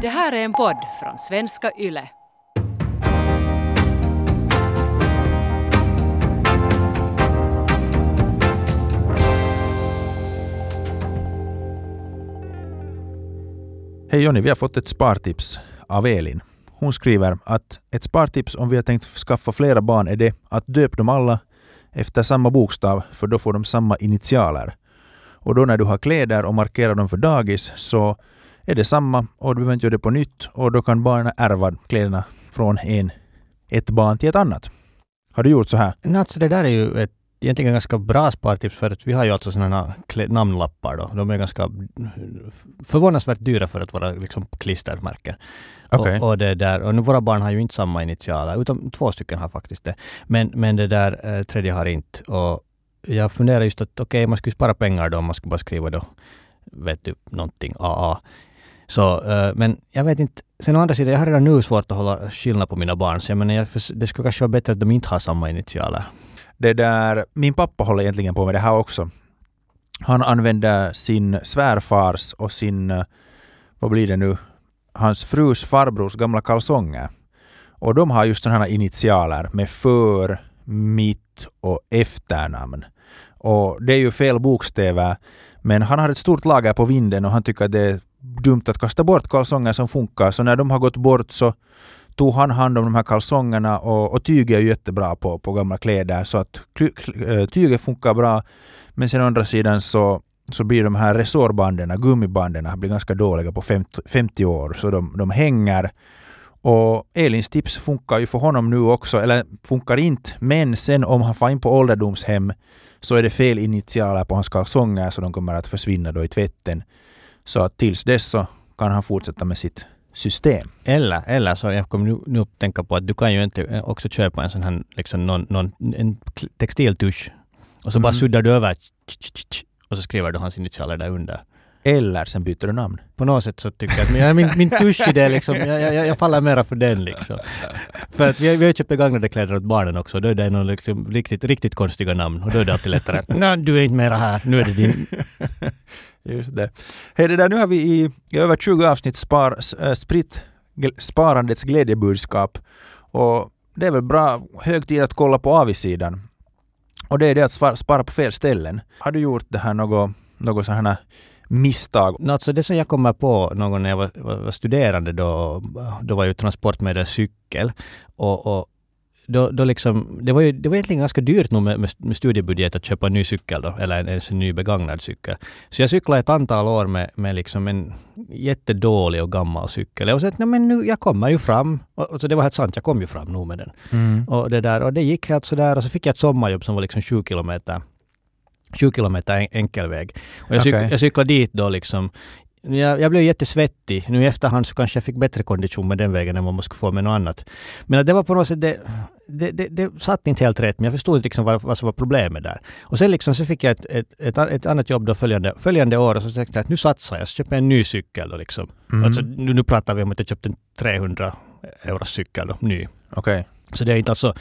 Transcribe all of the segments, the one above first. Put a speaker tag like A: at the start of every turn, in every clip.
A: Det här är en podd från svenska YLE.
B: Hej Jonny, vi har fått ett spartips av Elin. Hon skriver att ett spartips om vi har tänkt skaffa flera barn är det att döp dem alla efter samma bokstav för då får de samma initialer. Och då när du har kläder och markerar dem för dagis så är det samma och du behöver inte göra det på nytt och då kan barnen ärva kläderna från en, ett barn till ett annat. Har du gjort så här?
C: Alltså det där är ju ett egentligen ganska bra spartips för att vi har ju alltså sådana namnlappar då. De är ganska förvånansvärt dyra för att vara liksom klistermärken.
B: Okay.
C: Och, och, det där, och nu våra barn har ju inte samma initialer, utan två stycken har faktiskt det. Men, men det där eh, tredje har inte. Och jag funderar just att okej, okay, man skulle spara pengar då om man skulle bara skriva då, vet du, någonting AA. Så, eh, men jag vet inte. Sen å andra sidan, jag har redan nu svårt att hålla skillnad på mina barn, så jag menar, jag, det skulle kanske vara bättre att de inte har samma initialer.
B: Det där, min pappa håller egentligen på med det här också. Han använder sin svärfars och sin, eh, vad blir det nu, hans frus farbrors gamla kalsonger. Och de har just sådana här initialer med för, mitt och efternamn. Och det är ju fel bokstäver, men han har ett stort lager på vinden och han tycker att det är dumt att kasta bort kalsonger som funkar. Så när de har gått bort så tog han hand om de här kalsongerna och, och tyget är ju jättebra på, på gamla kläder så att eh, tyget funkar bra. Men sen å andra sidan så, så blir de här resårbanden, gummibanden, blir ganska dåliga på 50, 50 år så de, de hänger. Och Elins tips funkar ju för honom nu också, eller funkar inte, men sen om han får in på ålderdomshem så är det fel initialer på hans kalsonger så de kommer att försvinna då i tvätten. Så att tills dess så kan han fortsätta med sitt system.
C: Eller, eller så jag kommer nu, nu tänka på att du kan ju inte också köpa en sån här liksom någon, någon, en textiltusch och så mm. bara suddar du över och så skriver du hans initialer där under.
B: Eller sen byter du namn.
C: På något sätt så tycker jag att min, min, min tuschidé liksom, jag, jag, jag faller mera för den liksom. För att vi, vi har köpt begagnade kläder åt barnen också, då är det någon liksom riktigt, riktigt konstiga namn och då är det alltid lättare att nej, du är inte mera här, nu är det din.
B: Just det. Hej, det där, nu har vi i, i över 20 avsnitt spar, äh, spritt sparandets glädjebudskap och det är väl bra, hög tid att kolla på avigsidan. Och det är det att spara på fel ställen. Har du gjort det här något, något sådana här misstag?
C: Alltså det som jag kommer på någon när jag var, var studerande då, då var ju transportmedel cykel. Och, och då, då liksom, det, var ju, det var egentligen ganska dyrt nog med, med, studiebudget att köpa en ny cykel då, eller en, en ny begagnad cykel. Så jag cyklade ett antal år med, med liksom en jättedålig och gammal cykel. Och så att, nej, men nu, jag kommer ju fram. Och, och, så det var helt sant, jag kom ju fram nog med den. Mm. Och, det där, och det gick helt sådär och så fick jag ett sommarjobb som var liksom sju kilometer 20 kilometer enkelväg. Och jag, cyk, okay. jag cyklade dit då liksom. Jag, jag blev jättesvettig. Nu i efterhand så kanske jag fick bättre kondition med den vägen än vad man skulle få med något annat. Men det var på något sätt, det, det, det, det satt inte helt rätt, men jag förstod inte liksom vad, vad som var problemet där. Och sen liksom så fick jag ett, ett, ett, ett annat jobb då följande, följande år och så tänkte jag att nu satsar jag, så köper jag en ny cykel då liksom. Mm. Alltså, nu, nu pratar vi om att jag köpte en 300 euros cykel då, ny.
B: Okay.
C: Så det är inte alltså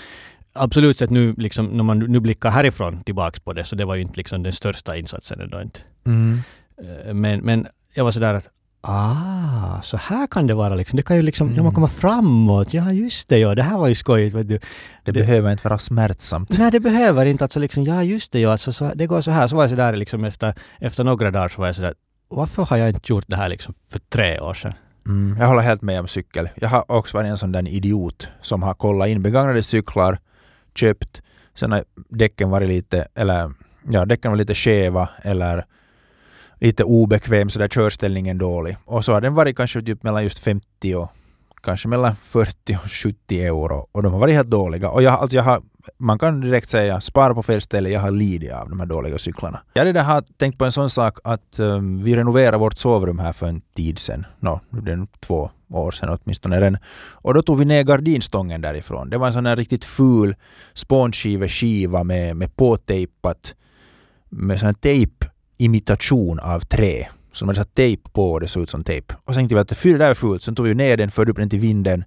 C: absolut sett nu, liksom, när man nu blickar härifrån tillbaks på det, så det var ju inte liksom den största insatsen ändå inte. Mm. Eh, men, men jag var sådär att Ah, så här kan det vara liksom. Det kan ju liksom, mm. ja, man kommer framåt. Ja, just det, ja, det här var ju skojigt. Vet du. Det,
B: det behöver inte vara smärtsamt.
C: Nej, det behöver inte. Alltså liksom, ja, just det, ja, alltså, så, det går så här. Så var jag sådär liksom efter, efter några dagar så var jag sådär, varför har jag inte gjort det här liksom för tre år sedan?
B: Mm, jag håller helt med om cykel. Jag har också varit en sån där idiot som har kollat in begagnade cyklar, köpt, sen har däcken varit lite, eller ja, däcken var lite skeva eller lite obekväm, så där körställningen dålig. Och så har den varit kanske typ mellan just 50 och kanske mellan 40 och 70 euro och de har varit helt dåliga. Och jag, alltså jag har, man kan direkt säga, spara på fel ställe, jag har lidit av de här dåliga cyklarna. Jag hade har tänkt på en sån sak att um, vi renoverade vårt sovrum här för en tid sedan. Nå, no, det är två år sedan åtminstone den. Och då tog vi ner gardinstången därifrån. Det var en sån här riktigt ful spånskiveskiva med, med påtejpat med sån här tejpimitation av trä. Så de hade satt tejp på och det såg ut som tejp. Och sen tänkte vi att det där är fult. Sen tog vi ner den, förde upp den till vinden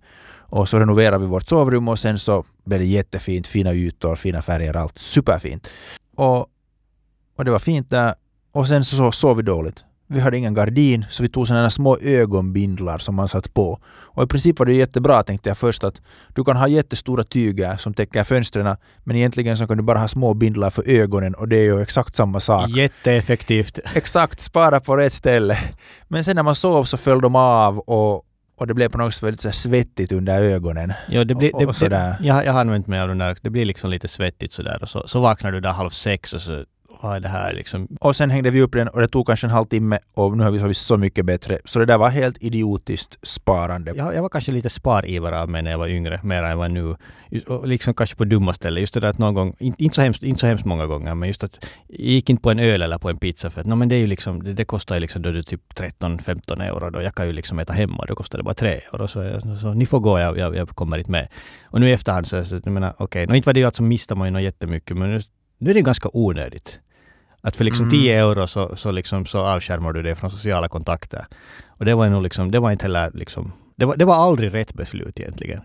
B: och så renoverade vi vårt sovrum och sen så blev det jättefint, fina ytor, fina färger, allt superfint. Och, och det var fint där. Och sen så sov vi dåligt. Vi hade ingen gardin, så vi tog sådana små ögonbindlar som man satt på. Och i princip var det jättebra tänkte jag först att du kan ha jättestora tyger som täcker fönstren men egentligen så kan du bara ha små bindlar för ögonen och det är ju exakt samma sak.
C: Jätteeffektivt.
B: Exakt, spara på rätt ställe. Men sen när man sov så föll de av och, och det blev på något sätt väldigt svettigt under ögonen.
C: Ja, det blir,
B: Och-
C: det,
B: och sådär.
C: det, jag, jag har använt mig av den där. Det blir liksom lite svettigt sådär och så, så vaknar du där halv sex och så vad är det här liksom?
B: Och sen hängde vi upp den och det tog kanske en halvtimme och nu har vi, har vi så mycket bättre. Så det där var helt idiotiskt sparande.
C: Jag, jag var kanske lite sparivare av mig när jag var yngre, mer än vad nu. Just, och liksom kanske på dumma ställen. Just det där att någon gång, inte, inte, så hemskt, inte så hemskt många gånger, men just att jag gick inte på en öl eller på en pizza för att no, men det är ju liksom, det, det kostar ju liksom då det är typ 13-15 euro då. Jag kan ju liksom äta hemma, då kostar det bara 3 euro. Så, jag, så ni får gå, jag, jag, jag kommer inte med. Och nu i efterhand så, så jag menar, okej, okay, inte var det ju att så mistar man ju något jättemycket, men nu, nu är det ganska onödigt. Att för liksom
B: Mm.
C: 10 euro så, så, liksom, så avskärmar du dig från sociala kontakter. Och det var nog liksom, det var inte heller liksom, det var, det var aldrig rätt beslut egentligen.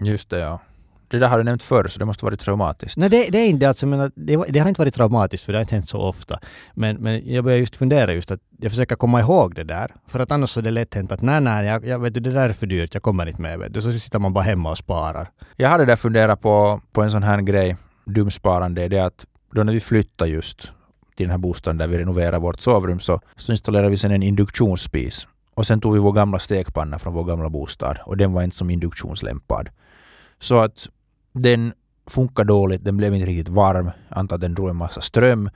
B: Just det, ja. Det där har du nämnt förr, så det måste varit traumatiskt.
C: Nej, det, det är inte alltså, men det, det har inte varit traumatiskt för det har inte hänt så ofta. Men, men jag börjar just fundera just att jag försöker komma ihåg det där. För att annars så är det lätt hänt att nej, nej, jag, jag vet du, det där är för dyrt, jag kommer inte med. Vet du. Så sitter man bara hemma och sparar.
B: Jag hade där funderat på, på en sån här grej, dumsparande, det är att då när vi flyttade just i den här bostaden där vi renoverar vårt sovrum så, så installerade vi sen en induktionsspis. Och sen tog vi vår gamla stekpanna från vår gamla bostad och den var inte som induktionslämpad. Så att den funkar dåligt, den blev inte riktigt varm, jag antar att den drog en massa ström.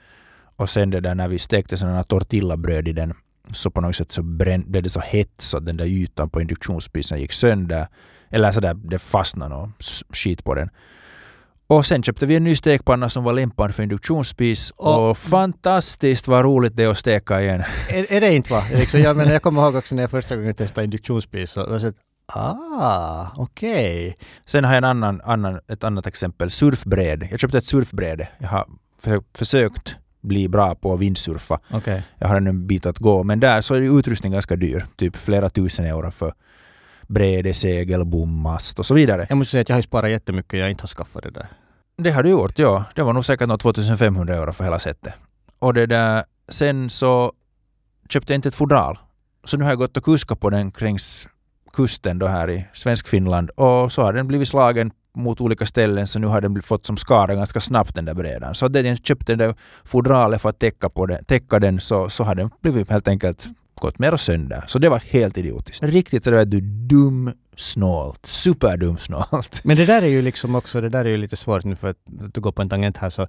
B: Och sen det där när vi stekte sådana tortillabröd i den så på något sätt så brän, blev det så hett så att den där ytan på induktionsspisen gick sönder. Eller sådär, det fastnade och skit på den. Och sen köpte vi en ny stekpanna som var lämpad för induktionsspis och,
C: Och-
B: fantastiskt vad roligt det är att steka igen.
C: Är, är det inte va? Liksom, jag, menar, jag kommer ihåg också när jag första gången testade induktionsspis. Så jag sa ah, okej.
B: Sen har jag en annan, annan, ett annat exempel, surfbräde. Jag köpte ett surfbräde. Jag har för, försökt bli bra på att vindsurfa.
C: Okej.
B: Jag har ännu en bit att gå, men där så är ju utrustning ganska dyr. Typ flera tusen euro för bräde, segel, bom, mast och så vidare.
C: Jag måste säga att jag har sparat jättemycket, jag inte har skaffat det där.
B: Det har du gjort, ja. Det var nog säkert något 2500 euro för hela sättet. Och det där, sen så köpte jag inte ett fodral. Så nu har jag gått och kuskat på den krängs kusten då här i Svenskfinland och så har den blivit slagen mot olika ställen så nu har den fått som skada ganska snabbt den där brädan. Så att jag köpte den där fodralet för att täcka, på den, täcka den så, så har den blivit helt enkelt gått mer sönder. Så det var helt idiotiskt. Riktigt så det var du dum snålt. Superdum snålt.
C: Men det där är ju liksom också, det där är ju lite svårt nu för att du går på en tangent här så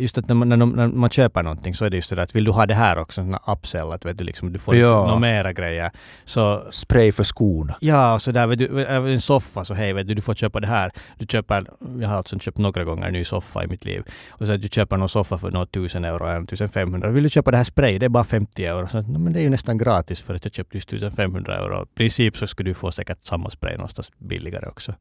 C: just att när man, när, de- när man köper någonting så är det just det där att vill du ha det här också, en upsell, att vet du liksom du får
B: Ja.
C: några mera grejer. Så
B: Spray för skorna.
C: ja, och så där vet du, äh, en soffa så hej vet du, du får köpa det här. Du köper, jag har alltså köpt några gånger en ny soffa i mitt liv. Och så att du köper någon soffa för några tusen euro eller 1500. Vill du köpa det här spray, det är bara 50 euro. Så no, men det är ju nästan gratis för att jag köpte just 1500 euro. I princip så skulle du få säkert samma spray någonstans billigare också.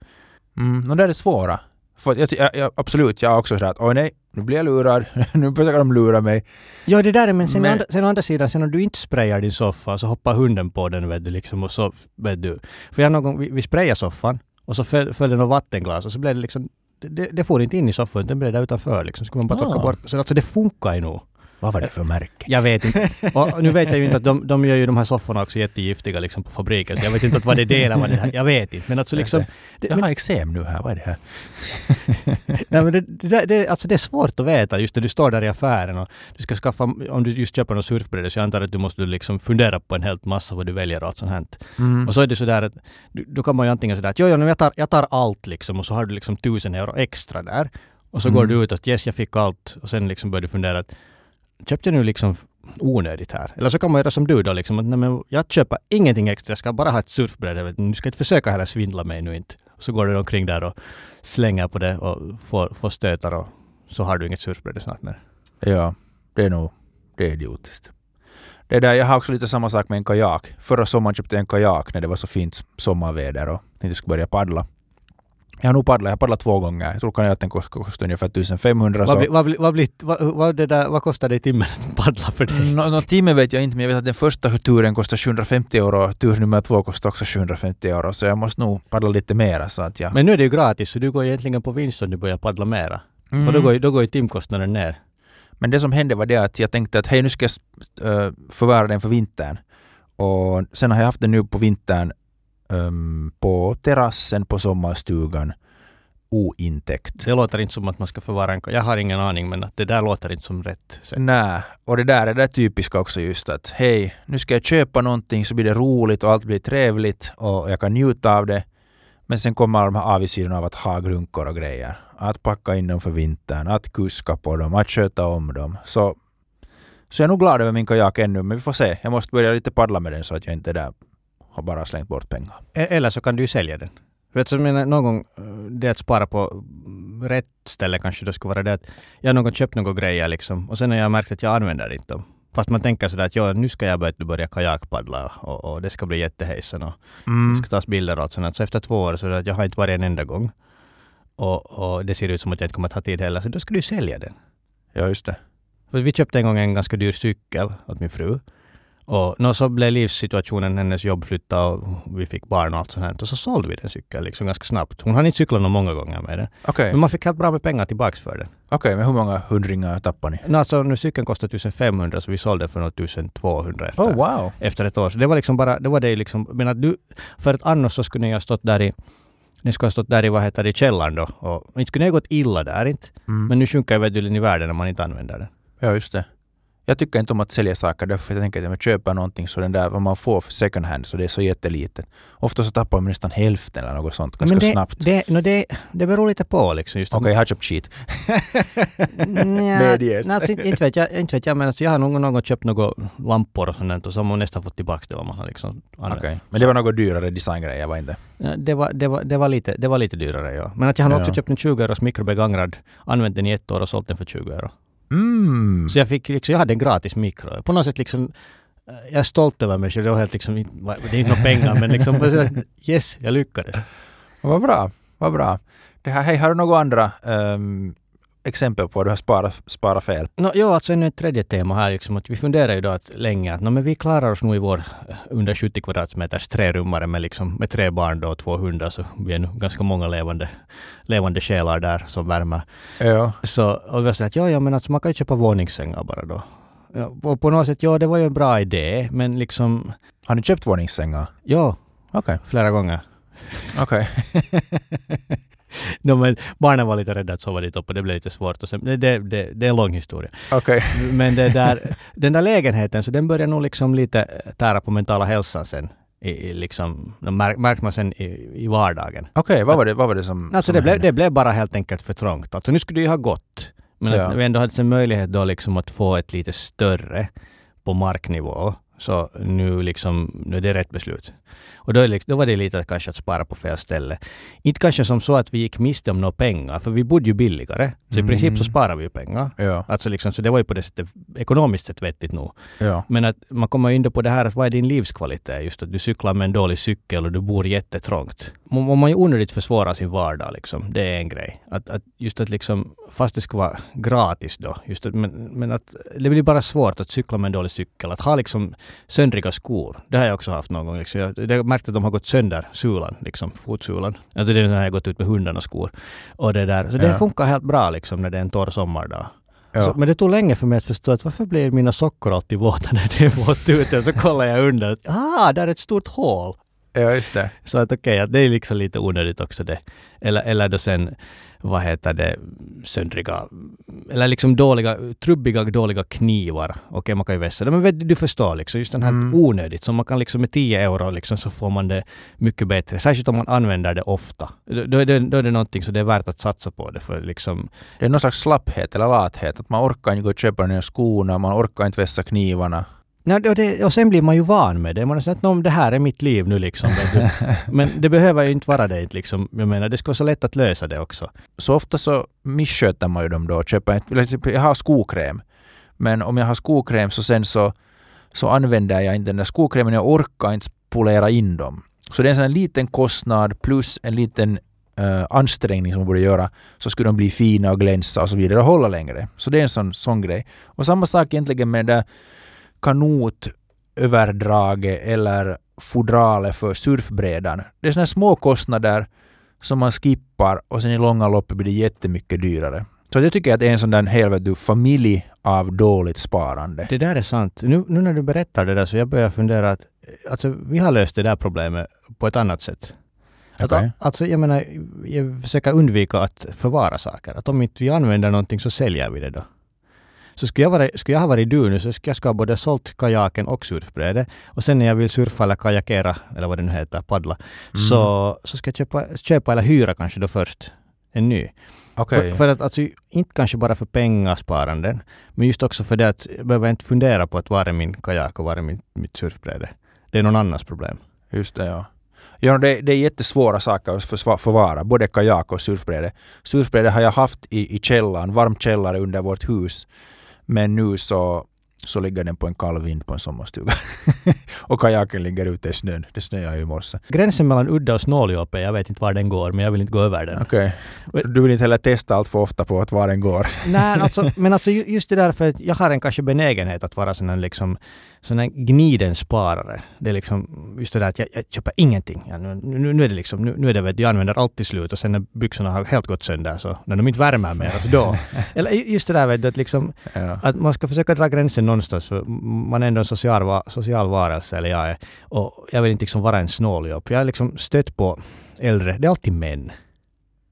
B: Mm, och det är det svåra. För jag, jag, jag, absolut, jag har också sådär att oj nej, nu blir jag lurad. nu försöker de lura mig.
C: Ja, det där är, men sen,
B: Men-
C: andra, sen å andra sidan, sen om du inte sprayar din soffa så hoppar hunden på den vet du liksom och så, vet du. För jag någon gång, vi, vi sprayade soffan och så föll, föll det något vattenglas och så blev det liksom, det, det, får inte in i soffan det blev där utanför liksom. Så skulle man bara torka
B: Ah.
C: bort. Så alltså det funkar ju nog.
B: Vad var det för märke?
C: Jag vet inte. Och nu vet jag ju inte att de, de gör ju de här sofforna också jättegiftiga liksom på fabriken. Så jag vet inte att vad det eller vad det är. Jag vet inte. Men alltså liksom... Det,
B: Jag har eksem nu här, vad är det här?
C: nej, men det, det, det, alltså det är svårt att veta just när du står där i affären och du ska skaffa, om du just köper något surfbräde så jag antar att du måste liksom fundera på en helt massa vad du väljer och allt sånt här.
B: Mm.
C: Och så är det sådär att då kan man ju antingen sådär att jo, jo, jag tar, jag tar allt liksom och så har du liksom tusen euro extra där. Och så
B: Mm.
C: går du ut att yes, jag fick allt och sen liksom börjar du fundera att köpte jag nu liksom onödigt här? Eller så kan man göra som du då liksom att nej, men jag köper ingenting extra, jag ska bara ha ett surfbräde. Du ska inte försöka heller svindla mig nu inte. Så går du omkring där och slänger på det och får, får stötar och så har du inget surfbräde snart mer.
B: Ja, det är nog det är idiotiskt. Det där, jag har också lite samma sak med en kajak. Förra sommaren köpte jag en kajak när det var så fint sommarväder och tänkte jag skulle börja paddla. Jag har nog paddlat, jag har paddlat två gånger. Jag tror kan att den kost- kostar ungefär 1500.
C: Vad, vad, vad, vad, det där, vad kostar det i timmen att paddla för dig?
B: Nå no, timme vet jag inte, men jag vet att den första turen kostar 750 euro. Tur nummer två kostar också 750 euro. Så jag måste nog paddla lite mera. Så att jag...
C: Men nu är det ju gratis så du går egentligen på vinst om du börjar paddla mera.
B: Mm.
C: Och då går, då går ju timkostnaden ner.
B: Men det som hände var det att jag tänkte att hej nu ska jag uh, förvara den för vintern. Och sen har jag haft den nu på vintern um, på terrassen på sommarstugan ointäckt.
C: Det låter inte som att man ska förvara en... Jag har ingen aning men att det där låter inte som rätt sätt.
B: Nej, och det där är det typiska också just att hej, nu ska jag köpa någonting så blir det roligt och allt blir trevligt och jag kan njuta av det. Men sen kommer alla de här avigsidorna av att ha grunkor och grejer. Att packa in dem för vintern, att kuska på dem, att sköta om dem. Så, så jag är nog glad över min kajak ännu, men vi får se. Jag måste börja lite paddla med den så att jag inte där har bara slängt bort pengar.
C: E- Eller så kan du ju sälja den. Vet du, menar, någon gång, eh, det att spara på rätt ställe kanske det skulle vara det att jag någon gång köpt några grejer liksom och sen har jag märkt att jag använder inte dem. Fast man tänker sådär att ja, nu ska jag börja, börja kajakpaddla och, och det ska bli jättehejsen och
B: Mm.
C: det ska tas bilder och allt sånt. Så efter två år så att jag har inte varit en enda gång. Och, och det ser ut som att jag inte kommer att ha tid heller. Så då ska du sälja den.
B: Ja, just det.
C: För vi köpte en gång en ganska dyr cykel åt min fru. Och nå, så blev livssituationen, hennes jobb flyttade och vi fick barn och allt sånt här. Och så sålde vi den cykeln liksom ganska snabbt. Hon hann inte cykla någon många gånger med den.
B: Okej,
C: Men man fick helt bra med pengar tillbaks för den.
B: Okej, men hur många hundringar tappar ni?
C: Nå, alltså, nu cykeln kostade 1500 så vi sålde den för något 1200 efter,
B: Oh wow!
C: efter ett år. Så det var liksom bara, det var det liksom, men att du, för att annars så skulle ni ha stått där i ni skulle ha stått där i, vad heter det, i källaren då. Och inte skulle ni ha gått illa där inte.
B: Mm.
C: Men nu sjunker värderingen i världen när man inte använder den.
B: Ja, just det. Jag tycker inte om att sälja saker därför jag tänker att om jag köper någonting så den där vad man får för second hand så det är så jättelitet. Ofta så tappar man nästan hälften eller något sånt ganska
C: men det,
B: snabbt.
C: Det, no, det, det beror lite på liksom.
B: Okej, jag har köpt skit. Medges.
C: nej, alltså, inte, vet jag, inte vet jag men alltså, jag har någon, gång köpt några lampor och sånt och så har man nästan fått tillbaka det vad man har liksom använt.
B: Okej. Men det var något dyrare designgrejer, var inte?
C: Ja, Det var, det, var, det, var lite, det var lite dyrare ja. Men att jag har
B: Ja.
C: också köpt en 20 euros mikrobegagnad, använt den i ett år och sålt den för 20 euro.
B: Mm.
C: Så jag fick liksom, jag hade en gratis mikro. På något sätt liksom, eh, jag är stolt över mig själv. Helt liksom, det är inte några pengar men liksom, yes, jag lyckades.
B: Vad bra, vad bra. Det här, hej, har du några andra ehm, exempel på att du har sparat, sparat fel?
C: No, jo, alltså ännu ett tredje tema här. Liksom, att vi funderar ju då att länge att no, men vi klarar oss nog i vår eh, under 70 kvadratmeters trerummare med, liksom, med tre barn då och två hundar. Så vi är nu ganska många levande, levande själar där som värmer.
B: Ja.
C: Så, och vi sagt att ja, ja, men alltså, man kan ju köpa våningssängar bara då. Ja, och på något sätt, ja, det var ju en bra idé, men liksom,
B: Har ni köpt våningssängar?
C: ja,
B: Okej,
C: flera gånger.
B: okej.
C: No, men barnen var lite rädda att sova dit uppe, det blev lite svårt. Och sen, det, det, det, är en lång historia.
B: Okej.
C: Men det där, den där lägenheten, så den börjar nog liksom lite tära på mentala hälsan sen. I, i liksom, då märk, märker man sen i, i vardagen.
B: Okej, vad var det, vad var det som...
C: Alltså
B: som
C: det blev,
B: hände?
C: det blev bara helt enkelt för trångt. Alltså nu skulle det ju ha gått. Men
B: Ja.
C: att vi ändå hade en möjlighet då liksom att få ett lite större på marknivå. Så nu liksom, nu är det rätt beslut. Och då, liksom, då var det lite att kanske att spara på fel ställe. Inte kanske som så att vi gick miste om några pengar, för vi bodde ju billigare. Så i
B: Mm.
C: princip så sparar vi ju pengar.
B: Ja,
C: Alltså liksom, så det var ju på det sättet ekonomiskt sett vettigt nog.
B: ja.
C: Men att man kommer ju in då på det här att vad är din livskvalitet? Just att du cyklar med en dålig cykel och du bor jättetrångt. Man, man ju onödigt försvårar sin vardag liksom. Det är en grej. Att, att just att liksom, fast det ska vara gratis då, just att, men, men att det blir bara svårt att cykla med en dålig cykel. Att ha liksom söndriga skor. Det har jag också haft någon gång. Liksom. Jag, jag har märkt att de har gått sönder, sulan, liksom, fotsulan. Alltså det är när jag har gått ut med hundarna skor. Och det där. Så det
B: Ja.
C: funkar helt bra liksom när det är en torr sommardag.
B: ja.
C: Så, men det tog länge för mig att förstå att varför blir mina sockor alltid våta när det är vått ute? Så kollar jag under. Ah, där är ett stort hål.
B: Ja, just det.
C: Så att okej, att det är liksom lite onödigt också det. Eller, eller då sen, vad heter det, söndriga, eller liksom dåliga, trubbiga, dåliga knivar. Okej, man kan ju vässa det. Men vet, du, förstår liksom, just den här
B: Mm.
C: onödigt. Så man kan liksom med 10 euro liksom så får man det mycket bättre. Särskilt om man använder det ofta. Då, då, är, det, då är det någonting så det är värt att satsa på det för liksom
B: Det är någon slags slapphet eller lathet. Att man orkar inte gå och köpa nya skorna, man orkar inte vässa knivarna.
C: Ja, och, det, och sen blir man ju van med det. Man har sagt att det här är mitt liv nu liksom. Men det behöver ju inte vara det. Liksom. Jag menar, det ska vara så lätt att lösa det också.
B: Så ofta så missköter man ju dem då köper typ, jag har skokräm. Men om jag har skokräm så sen så, så använder jag inte den där skokrämen, jag orkar inte polera in dem. Så det är en sån liten kostnad plus en liten eh, ansträngning som man borde göra så skulle de bli fina och glänsa och så vidare och hålla längre. Så det är en sån, sån grej. Och samma sak egentligen med det där kanotöverdraget eller fodralet för surfbrädan. Det är här små kostnader som man skippar och sen i långa loppet blir det jättemycket dyrare. Så jag tycker att det är en sån där hel vet du, av dåligt sparande.
C: Det där är sant. Nu, nu när du berättar det där så jag börjar fundera att alltså, vi har löst det där problemet på ett annat sätt. Att,
B: Okej.
C: Alltså jag menar, jag försöker undvika att förvara saker. Att om inte vi använder någonting så säljer vi det då. Så skulle jag, vara, skulle jag ha varit du nu så skulle jag ska både sålt kajaken och surfbrädet. Och sen när jag vill surfa eller kajakera, eller vad det nu heter, paddla, så, så ska jag köpa, köpa eller hyra kanske då först en ny.
B: Okej.
C: För, för att alltså, inte kanske bara för pengasparanden, men just också för det att jag behöver inte fundera på att var är min kajak och var är min, mitt surfbräde. Det är någon annans problem.
B: Just det, ja. Ja, det, det är jättesvåra saker att förvara, både kajak och surfbräde. Surfbräde har jag haft i, i källaren, varm källare under vårt hus. Men nu så, så ligger den på en kall vind på en sommarstuga. och kajaken ligger ute i snön. Det snöade ju i morse.
C: Gränsen mellan udda och snåljåpe, jag vet inte var den går, men jag vill inte gå över den.
B: Okej. Du vill inte heller testa allt för ofta på att var den går.
C: Nej, alltså, men alltså ju- just det där för att jag har en kanske benägenhet att vara sån liksom sån här gniden sparare. Det är liksom just det där att jag, jag köper ingenting. Ja, nu, nu, nu är det liksom, nu, nu är det du, jag använder allt till slut och sen när byxorna har helt gått sönder så när de inte värmer mer, alltså då. Eller just det där vet du, att liksom
B: Ja.
C: att man ska försöka dra gränsen någonstans för man är ändå en social, social varelse, eller jag är. Och jag vill inte liksom vara en snåljobb. Jag har liksom stött på äldre, det är alltid män.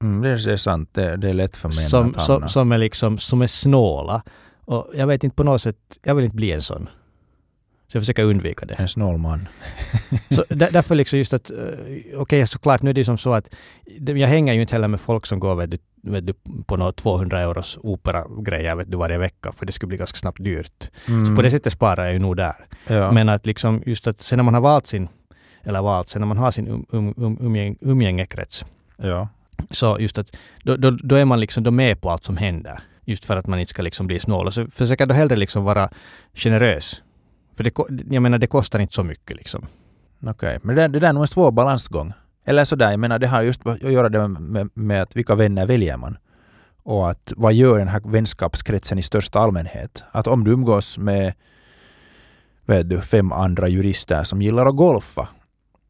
B: Mm, det, är, det är sant. Det, det är lätt för män
C: som,
B: att hamna.
C: som, som är liksom, som är snåla. Och jag vet inte på något sätt, jag vill inte bli en sån. Så jag försöker undvika det.
B: En snål man.
C: Så där, därför liksom just att, eh, okej såklart nu är det som så att jag hänger ju inte heller med folk som går vet du, vet du, på några 200 euros operagrejer vet du, varje vecka för det skulle bli ganska snabbt dyrt.
B: Mm.
C: Så på det sättet sparar jag ju nog där.
B: ja.
C: Men att liksom just att sen när man har valt sin, eller valt, sen när man har sin um, um, um, umgäng, umgängekrets
B: ja.
C: så just att då, då, då är man liksom då med på allt som händer. Just för att man inte ska liksom bli snål. Och så försöker då hellre liksom vara generös. För det, jag menar det kostar inte så mycket liksom.
B: Okej, men det, det där är nog en svår balansgång. Eller sådär, jag menar det har just att göra det med, med, med att vilka vänner väljer man. Och att vad gör den här vänskapskretsen i största allmänhet? Att om du umgås med vet du, fem andra jurister som gillar att golfa,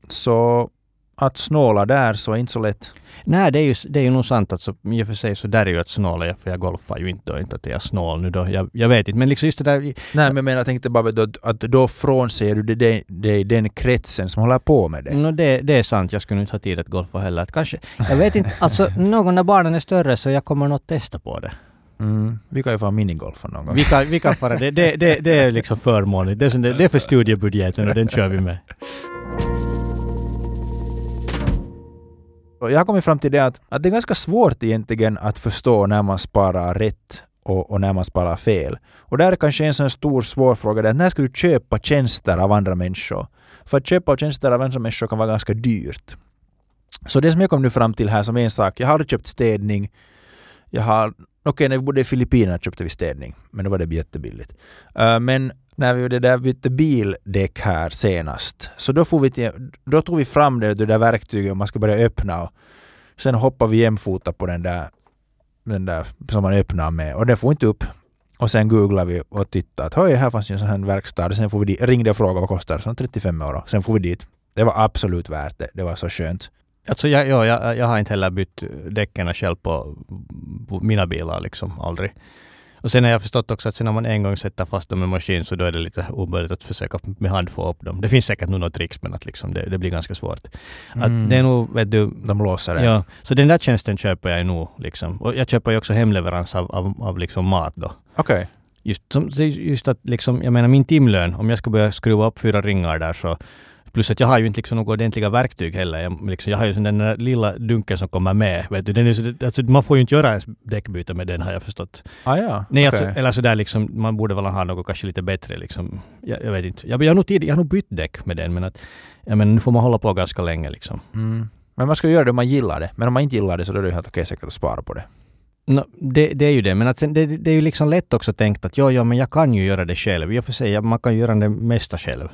B: så att snåla där så är inte så lätt.
C: Nej, det är ju, det är ju nog sant. Alltså, I och för sig så där är ju att snåla jag, för jag golfar ju inte. Och inte att jag är snål nu då. Jag, jag vet inte. Men liksom just det där.
B: Nej, men jag menar, jag tänkte bara att, att då frånsäger du dig det, det, den kretsen som håller på med det.
C: No, det, det är sant. Jag skulle inte ha tid att golfa heller. Att kanske, jag vet inte. Alltså någon när barnen är större så jag kommer nog testa på det.
B: Mm, vi kan ju få minigolfa någon gång.
C: Vi kan, vi kan fara. Det, det, det, det är liksom förmånligt. Det är, det, det är för studiebudgeten och den kör vi med.
B: Jag har kommit fram till det att, att det är ganska svårt egentligen att förstå när man sparar rätt och, och när man sparar fel. Och där är kanske en sån stor svår fråga, det är att när ska du köpa tjänster av andra människor? För att köpa tjänster av andra människor kan vara ganska dyrt. Så det som jag kom nu fram till här som en sak, jag har aldrig köpt städning. Jag har, okej när vi bodde i Filippinerna köpte vi städning, men då var det jättebilligt. Uh, men när vi det där bytte bildäck här senast, så då, får vi till, då tog vi fram det, det där verktyget och man ska börja öppna och sen hoppar vi jämfota på den där, den där som man öppnar med och den får inte upp. Och sen googlar vi och tittar att hej, här fanns ju en sån här verkstad. Sen får vi dit, ringde och frågade vad kostar det? Så 35 euro. Sen får vi dit. Det var absolut värt det. Det var så skönt.
C: Alltså jag, ja, jag, jag har inte heller bytt däcken själv på, på mina bilar liksom, aldrig. Och sen har jag förstått också att sen när man en gång sätter fast dem i maskin så då är det lite omöjligt att försöka med hand få upp dem. Det finns säkert nog något tricks men att liksom det, det blir ganska svårt.
B: Mm.
C: Att det är nog, vet du,
B: De låser det.
C: ja, så den där tjänsten köper jag nog liksom. Och jag köper ju också hemleverans av, av, av liksom mat då.
B: Okej.
C: Just, som, det är just att liksom, jag menar min timlön, om jag ska börja skruva upp fyra ringar där så Plus att jag har ju inte liksom några ordentliga verktyg heller. Jag, liksom, jag har ju den där lilla dunken som kommer med. Vet du. Den är så, alltså, man får ju inte göra ens däckbyte med den har jag förstått.
B: Ah, ja.
C: Nej,
B: okej.
C: alltså, eller sådär liksom, man borde väl ha något kanske lite bättre liksom. Jag, jag vet inte. Jag, jag, har nog tid, jag har nog bytt däck med den men att, jag menar, nu får man hålla på ganska länge liksom.
B: Mm. Men man ska göra det om man gillar det. Men om man inte gillar det så är det helt okej säkert att spara på det.
C: No, det, det är ju det, men att sen, det, det är ju liksom lätt också tänkt att ja, ja, men jag kan ju göra det själv. I och för sig, ja, man kan ju göra det mesta själv.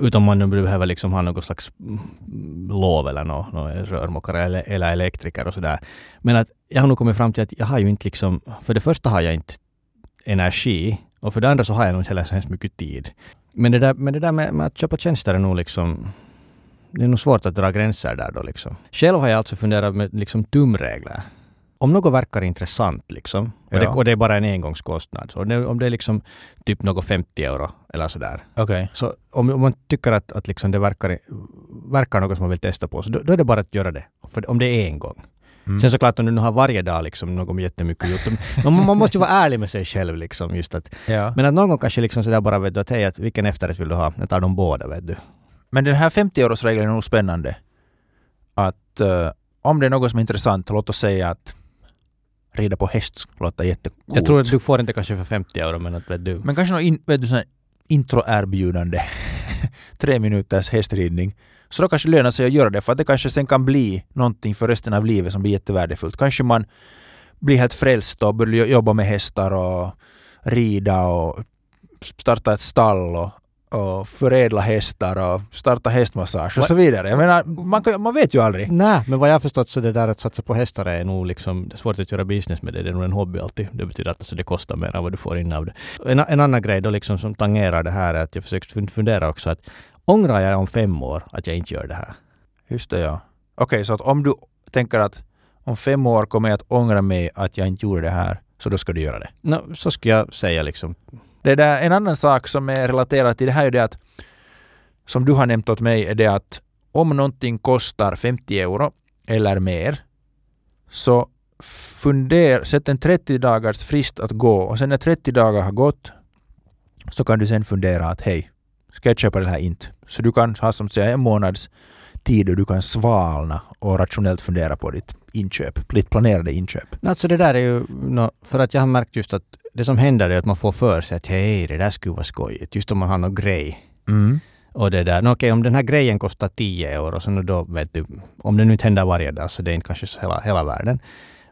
C: Utan man nu behöver liksom ha något slags mm, lov eller någon någon rörmokare eller, eller elektriker och sådär. Men att jag har nog kommit fram till att jag har ju inte liksom, för det första har jag inte energi och för det andra så har jag nog inte heller så hemskt mycket tid. Men det där, men det där med, med att köpa tjänster är nog liksom det är nog svårt att dra gränser där då liksom. Själv har jag alltså funderat med liksom tumregler. Om något verkar intressant liksom och, det,
B: Ja.
C: och det är bara en engångskostnad. Så det, om det är liksom typ något 50 euro eller sådär.
B: Okej.
C: Så om, om man tycker att, att liksom det verkar, verkar något som man vill testa på, så då, då är det bara att göra det. För om det är en gång.
B: Mm.
C: Sen såklart om du nu har varje dag liksom något jättemycket gjort. Man, man måste ju vara ärlig med sig själv liksom. Just att,
B: Ja.
C: men att någon gång kanske liksom sådär bara vet du att hej, att vilken efterrätt vill du ha? Jag tar de båda vet du.
B: Men den här 50-eurosregeln är nog spännande. Att eh, om det är något som är intressant, låt oss säga att rida på häst låter jättecoolt.
C: Jag tror att du får inte kanske för 50 euro men att vet du.
B: Men kanske något in, vet du, introerbjudande. Tre minuters hästridning. Så då kanske lönar sig att göra det för att det kanske sen kan bli någonting för resten av livet som blir jättevärdefullt. Kanske man blir helt frälst och börjar jobba med hästar och rida och starta ett stall och, och förädla hästar och starta hästmassage och så vidare. Jag menar, man, kan, man vet ju aldrig.
C: Nej, men vad jag har förstått så det där att satsa på hästar är nog liksom, det är svårt att göra business med det, det är nog en hobby alltid. Det betyder att alltså, det kostar mer än vad du får in av det. En, en annan grej då liksom som tangerar det här är att jag försökt fun- fundera också att ångrar jag om fem år att jag inte gör det här?
B: Just det, ja. Okej, så att om du tänker att om fem år kommer jag att ångra mig att jag inte gjorde det här, så då ska du göra det.
C: No, så skulle jag säga liksom.
B: Det där, en annan sak som är relaterad till det här är det att som du har nämnt åt mig är det att om någonting kostar 50 euro eller mer så funder, sätt en 30 dagars frist att gå och sen när 30 dagar har gått så kan du sen fundera att hej, ska jag köpa det här inte? Så du kan ha som säger en månads tid och du kan svalna och rationellt fundera på ditt inköp, ditt planerade inköp.
C: Alltså det där är ju, för att jag har märkt just att det som händer är att man får för sig att hej, det där skulle vara skojigt. Just om man har någon grej.
B: Mm.
C: Och det där, no, okej om den här grejen kostar 10 euro så nu då vet du, om det nu inte händer varje dag så det är inte kanske hela, hela världen.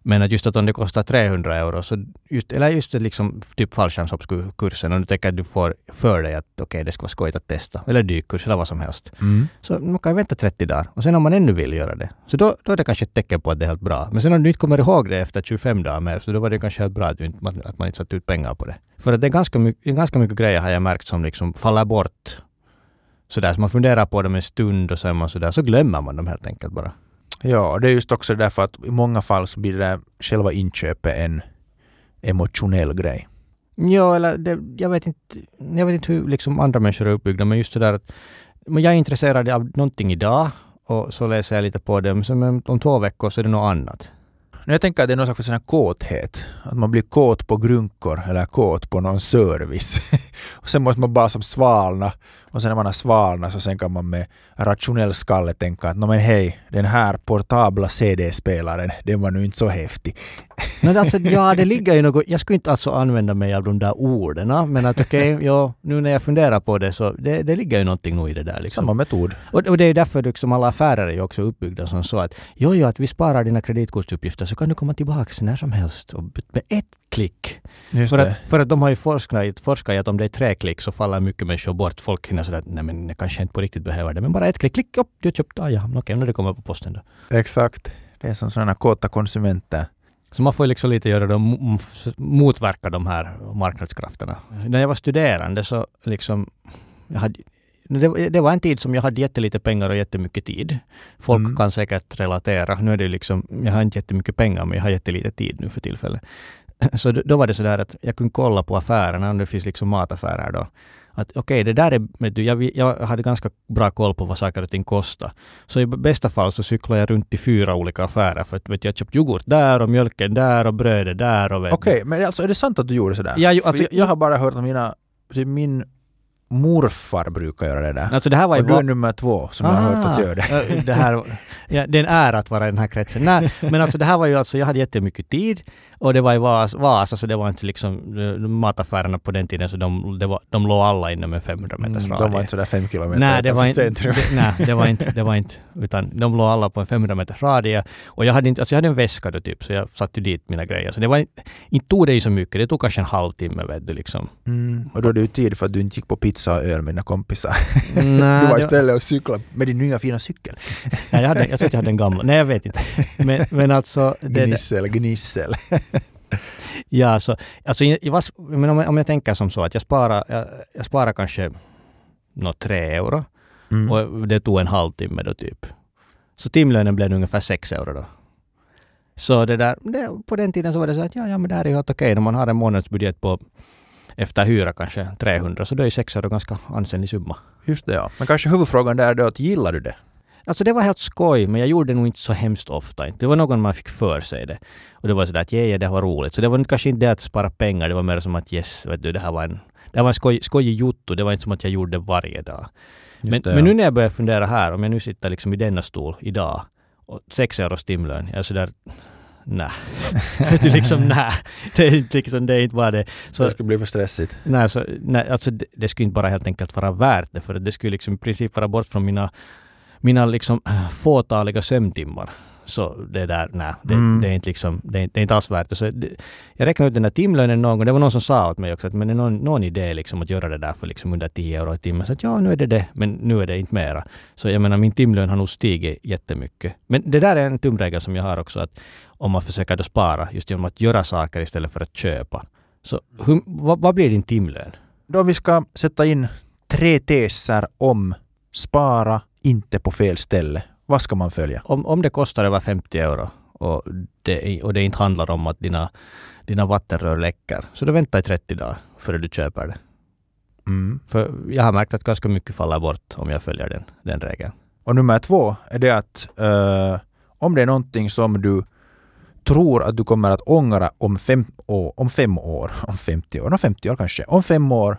C: Men att just att om det kostar 300 euro, så just, eller just liksom typ fallskärmshoppskursen, om du tänker att du får för dig att okej det ska vara skojigt att testa, eller dykkurs eller vad som helst.
B: Mm.
C: Så man kan vänta 30 dagar och sen om man ännu vill göra det, så då, då är det kanske ett tecken på att det är helt bra. Men sen om du inte kommer ihåg det efter 25 dagar mer, så då var det kanske helt bra att, inte, att man inte satt ut pengar på det. För att det är ganska mycket, ganska mycket grejer har jag märkt som liksom faller bort. Sådär, så man funderar på dem en stund och så är man sådär, så glömmer man dem helt enkelt bara.
B: Ja, det är just också därför att i många fall så blir det där själva inköpet en emotionell grej.
C: Ja, eller det, jag, vet inte, jag vet inte hur liksom andra människor är uppbyggda, men just sådär att men jag är intresserad av någonting idag och så läser jag lite på det, men om- två veckor så är det något annat.
B: Nu jag tänker att det är någon slags sån här kåthet. Att man blir kåt på grunkor eller kåt på någon service. och sen måste man bara som svalna. Och sen när man har svalnat så sen kan man med rationell skalle tänka att "Nå men hej, den här portabla CD-spelaren, den var nu inte så häftig.
C: Men alltså, ja, det ligger ju något, jag skulle inte alltså använda mig av de där orden, men att okej, ja, nu när jag funderar på det så det, det ligger ju någonting nog i det där liksom.
B: Samma metod.
C: Och, och det är därför liksom alla affärer är ju också uppbyggda som så att jo, jo, att vi sparar dina kreditkortsuppgifter så kan du komma tillbaka när som helst och med ett klick.
B: Just
C: För
B: det.
C: att, för att de har ju forskat, forskat i att om det är tre klick så faller mycket människor bort. Folk hinner sådär att nej men jag kanske inte på riktigt behöver det. Men bara ett klick, klick, upp, du har köpt, ah, ja, okej, när det kommer på posten då.
B: Exakt. Det är som sådana kåta konsumenter.
C: Så man får liksom lite göra dem, motverka de här marknadskrafterna. När jag var studerande så liksom, jag hade, det, var- det var en tid som jag hade jättelite pengar och jättemycket tid. Folk
B: Mm.
C: kan säkert relatera. Nu är det liksom, jag har inte jättemycket pengar men jag har jättelite tid nu för tillfället. Så då, var det sådär att jag kunde kolla på affärerna, om det finns liksom mataffärer då. Att okej, det där är, du, jag, jag hade ganska bra koll på vad saker och ting kostar. Så i bästa fall så cyklade jag runt i fyra olika affärer för att vet jag köpte yoghurt där och mjölken där och brödet där och.
B: Okej, men alltså är det sant att du gjorde sådär?
C: Ja, ju-
B: För
C: alltså-
B: jag, jag har bara hört att mina, min morfar brukar göra det där.
C: Alltså det här var
B: och du är nummer två som jag har hört att göra det.
C: Äh, det. Här, ja, det är en ära att vara i den här kretsen. Nej, men alltså det här var ju alltså, jag hade jättemycket tid och det var i Vas- Vasa så det var inte liksom eh, mataffärerna på den tiden så de, det var, de låg alla inom en 500 meters
B: Mm,
C: radie.
B: de var inte sådär fem kilometer
C: Nej, det var, inte, det, nej, det var inte, det var inte, utan de låg alla på en 500 meters radie. Och jag hade inte, alltså jag hade en väska då typ, så jag satte dit mina grejer. Så det var inte, tog det ju så mycket, det tog kanske en halvtimme vet du liksom.
B: Mm, och då är det ju tid för att du inte gick på pizza och öl med dina kompisar.
C: Nej,
B: du var istället och cyklade med din nya fina cykel.
C: Nej, jag, hade, jag tror att jag hade en gamla. Nej, jag vet inte. Men, men alltså... Det,
B: Gnissel, gnissel.
C: ja, så, alltså vas- men om, jag- om jag tänker som så att jag sparar, jag, jag sparar kanske nå tre euro
B: Mm.
C: och det tog en halvtimme då typ. Så timlönen blev ungefär sex euro då. Så det där, det, på den tiden så var det så att ja, ja men det här är ju helt okej. När man har en månadsbudget på efter hyra kanske 300 så då är 600 ganska ansenlig summa.
B: Just det ja. Men kanske huvudfrågan där är då att gillar du det?
C: Alltså det var helt skoj, men jag gjorde det nog inte så hemskt ofta. Det var någon man fick för sig det. Och det var sådär att yeah, det var roligt. Så det var kanske inte det att spara pengar, det var mer som att yes, vet du, det här var en, det här var en skoj, skojig jotto. Det var inte som att jag gjorde det varje dag. Men,
B: det, ja.
C: men nu när jag börjar fundera här, om jag nu sitter liksom i denna stol idag och 6 euros timlön, jag är sådär nej. det är liksom nej. Det är inte liksom, det är inte bara det.
B: Så, det skulle bli för stressigt.
C: Nej, så, nej alltså det, det skulle inte bara helt enkelt vara värt det, för det skulle liksom i princip vara bort från mina mina liksom äh, fåtaliga sömntimmar. Så det där, nej, det, mm. det, är inte liksom, det är, det är inte alls värt det. Så det, jag räknade ut den där timlönen någon gång. Det var någon som sa åt mig också att men det är någon, någon idé liksom att göra det där för liksom under 10 euro i timmen. Så att ja, nu är det det, men nu är det inte mera. Så jag menar, min timlön har nog stigit jättemycket. Men det där är en tumregel som jag har också att om man försöker spara just genom att göra saker istället för att köpa. Så hur, vad, vad blir din timlön?
B: Då vi ska sätta in tre teser om spara, inte på fel ställe. Vad ska man följa?
C: Om, om det kostar över 50 euro och det, och det inte handlar om att dina, dina vattenrör läcker, så då vänta i 30 dagar före du köper det. Mm. För jag har märkt att ganska mycket faller bort om jag följer den, den regeln.
B: Och nummer två är det att uh, om det är någonting som du tror att du kommer att ångra om fem år, om fem år, om 50 år, om 50 år kanske, om fem år,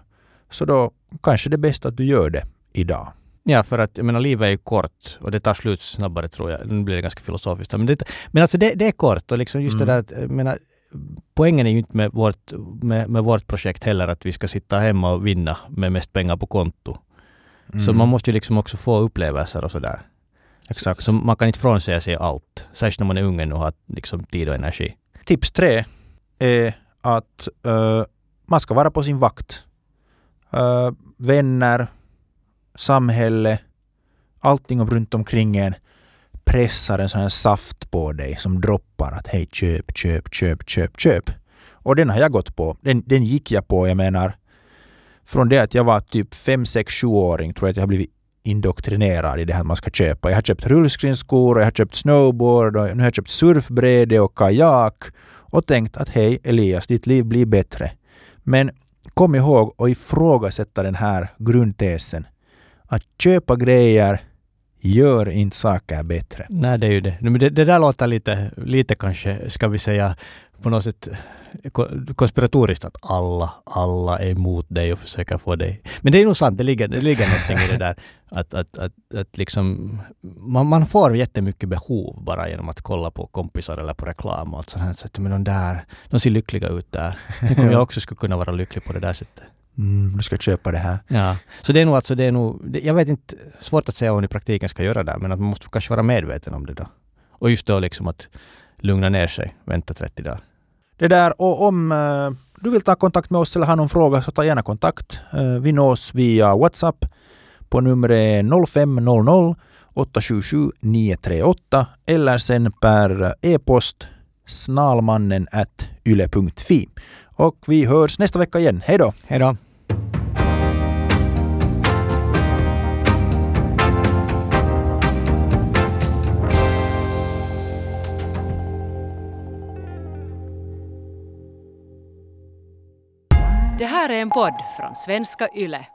B: så då kanske det är bäst att du gör det idag.
C: Ja, för att jag menar livet är ju kort och det tar slut snabbare tror jag. Nu blir det ganska filosofiskt. Men, det, men alltså det, det är kort och liksom just mm. det där att, jag menar, poängen är ju inte med vårt, med, med, vårt projekt heller att vi ska sitta hemma och vinna med mest pengar på konto. Mm. Så man måste ju liksom också få upplevelser och sådär.
B: Exakt.
C: Så man kan inte frånsäga sig allt. Särskilt när man är ung och har liksom tid och energi.
B: Tips tre är att uh, man ska vara på sin vakt. Uh, vänner, samhälle, allting runt omkring en pressar en sån här saft på dig som droppar att hej köp, köp, köp, köp, köp. Och den har jag gått på. Den, den gick jag på, jag menar från det att jag var typ 5, 6, 7-åring tror jag att jag har blivit indoktrinerad i det här man ska köpa. Jag har köpt rullskridskor och jag har köpt snowboard och nu har jag köpt surfbräde och kajak och tänkt att hej Elias, ditt liv blir bättre. Men kom ihåg att ifrågasätta den här grundtesen att köpa grejer gör inte saker bättre.
C: Nej, det är ju det. Men det, det där låter lite, lite kanske, ska vi säga, på något sätt konspiratoriskt att alla, alla är emot dig och försöker få dig... Men det är nog sant, det ligger, det ligger någonting i det där att, att, att, att liksom, man, man får jättemycket behov bara genom att kolla på kompisar eller på reklam och allt sånt här. Så att, men de där, de ser lyckliga ut där. Tänk om jag också skulle kunna vara lycklig på det där sättet
B: mm, du ska köpa det här.
C: Ja, så det är nog alltså, det är nog, jag vet inte, svårt att säga vad man i praktiken ska göra där, men att man måste kanske vara medveten om det då. Och just då liksom att lugna ner sig, vänta 30 dagar.
B: Det där, och om uh, du vill ta kontakt med oss eller har någon fråga så ta gärna kontakt. Uh, vi nås via WhatsApp på numret 0500 877 938 eller sen per e-post snalmannen yle.fi. Och vi hörs nästa vecka igen. Hej då!
C: Hej då!
A: En podd från svenska YLE.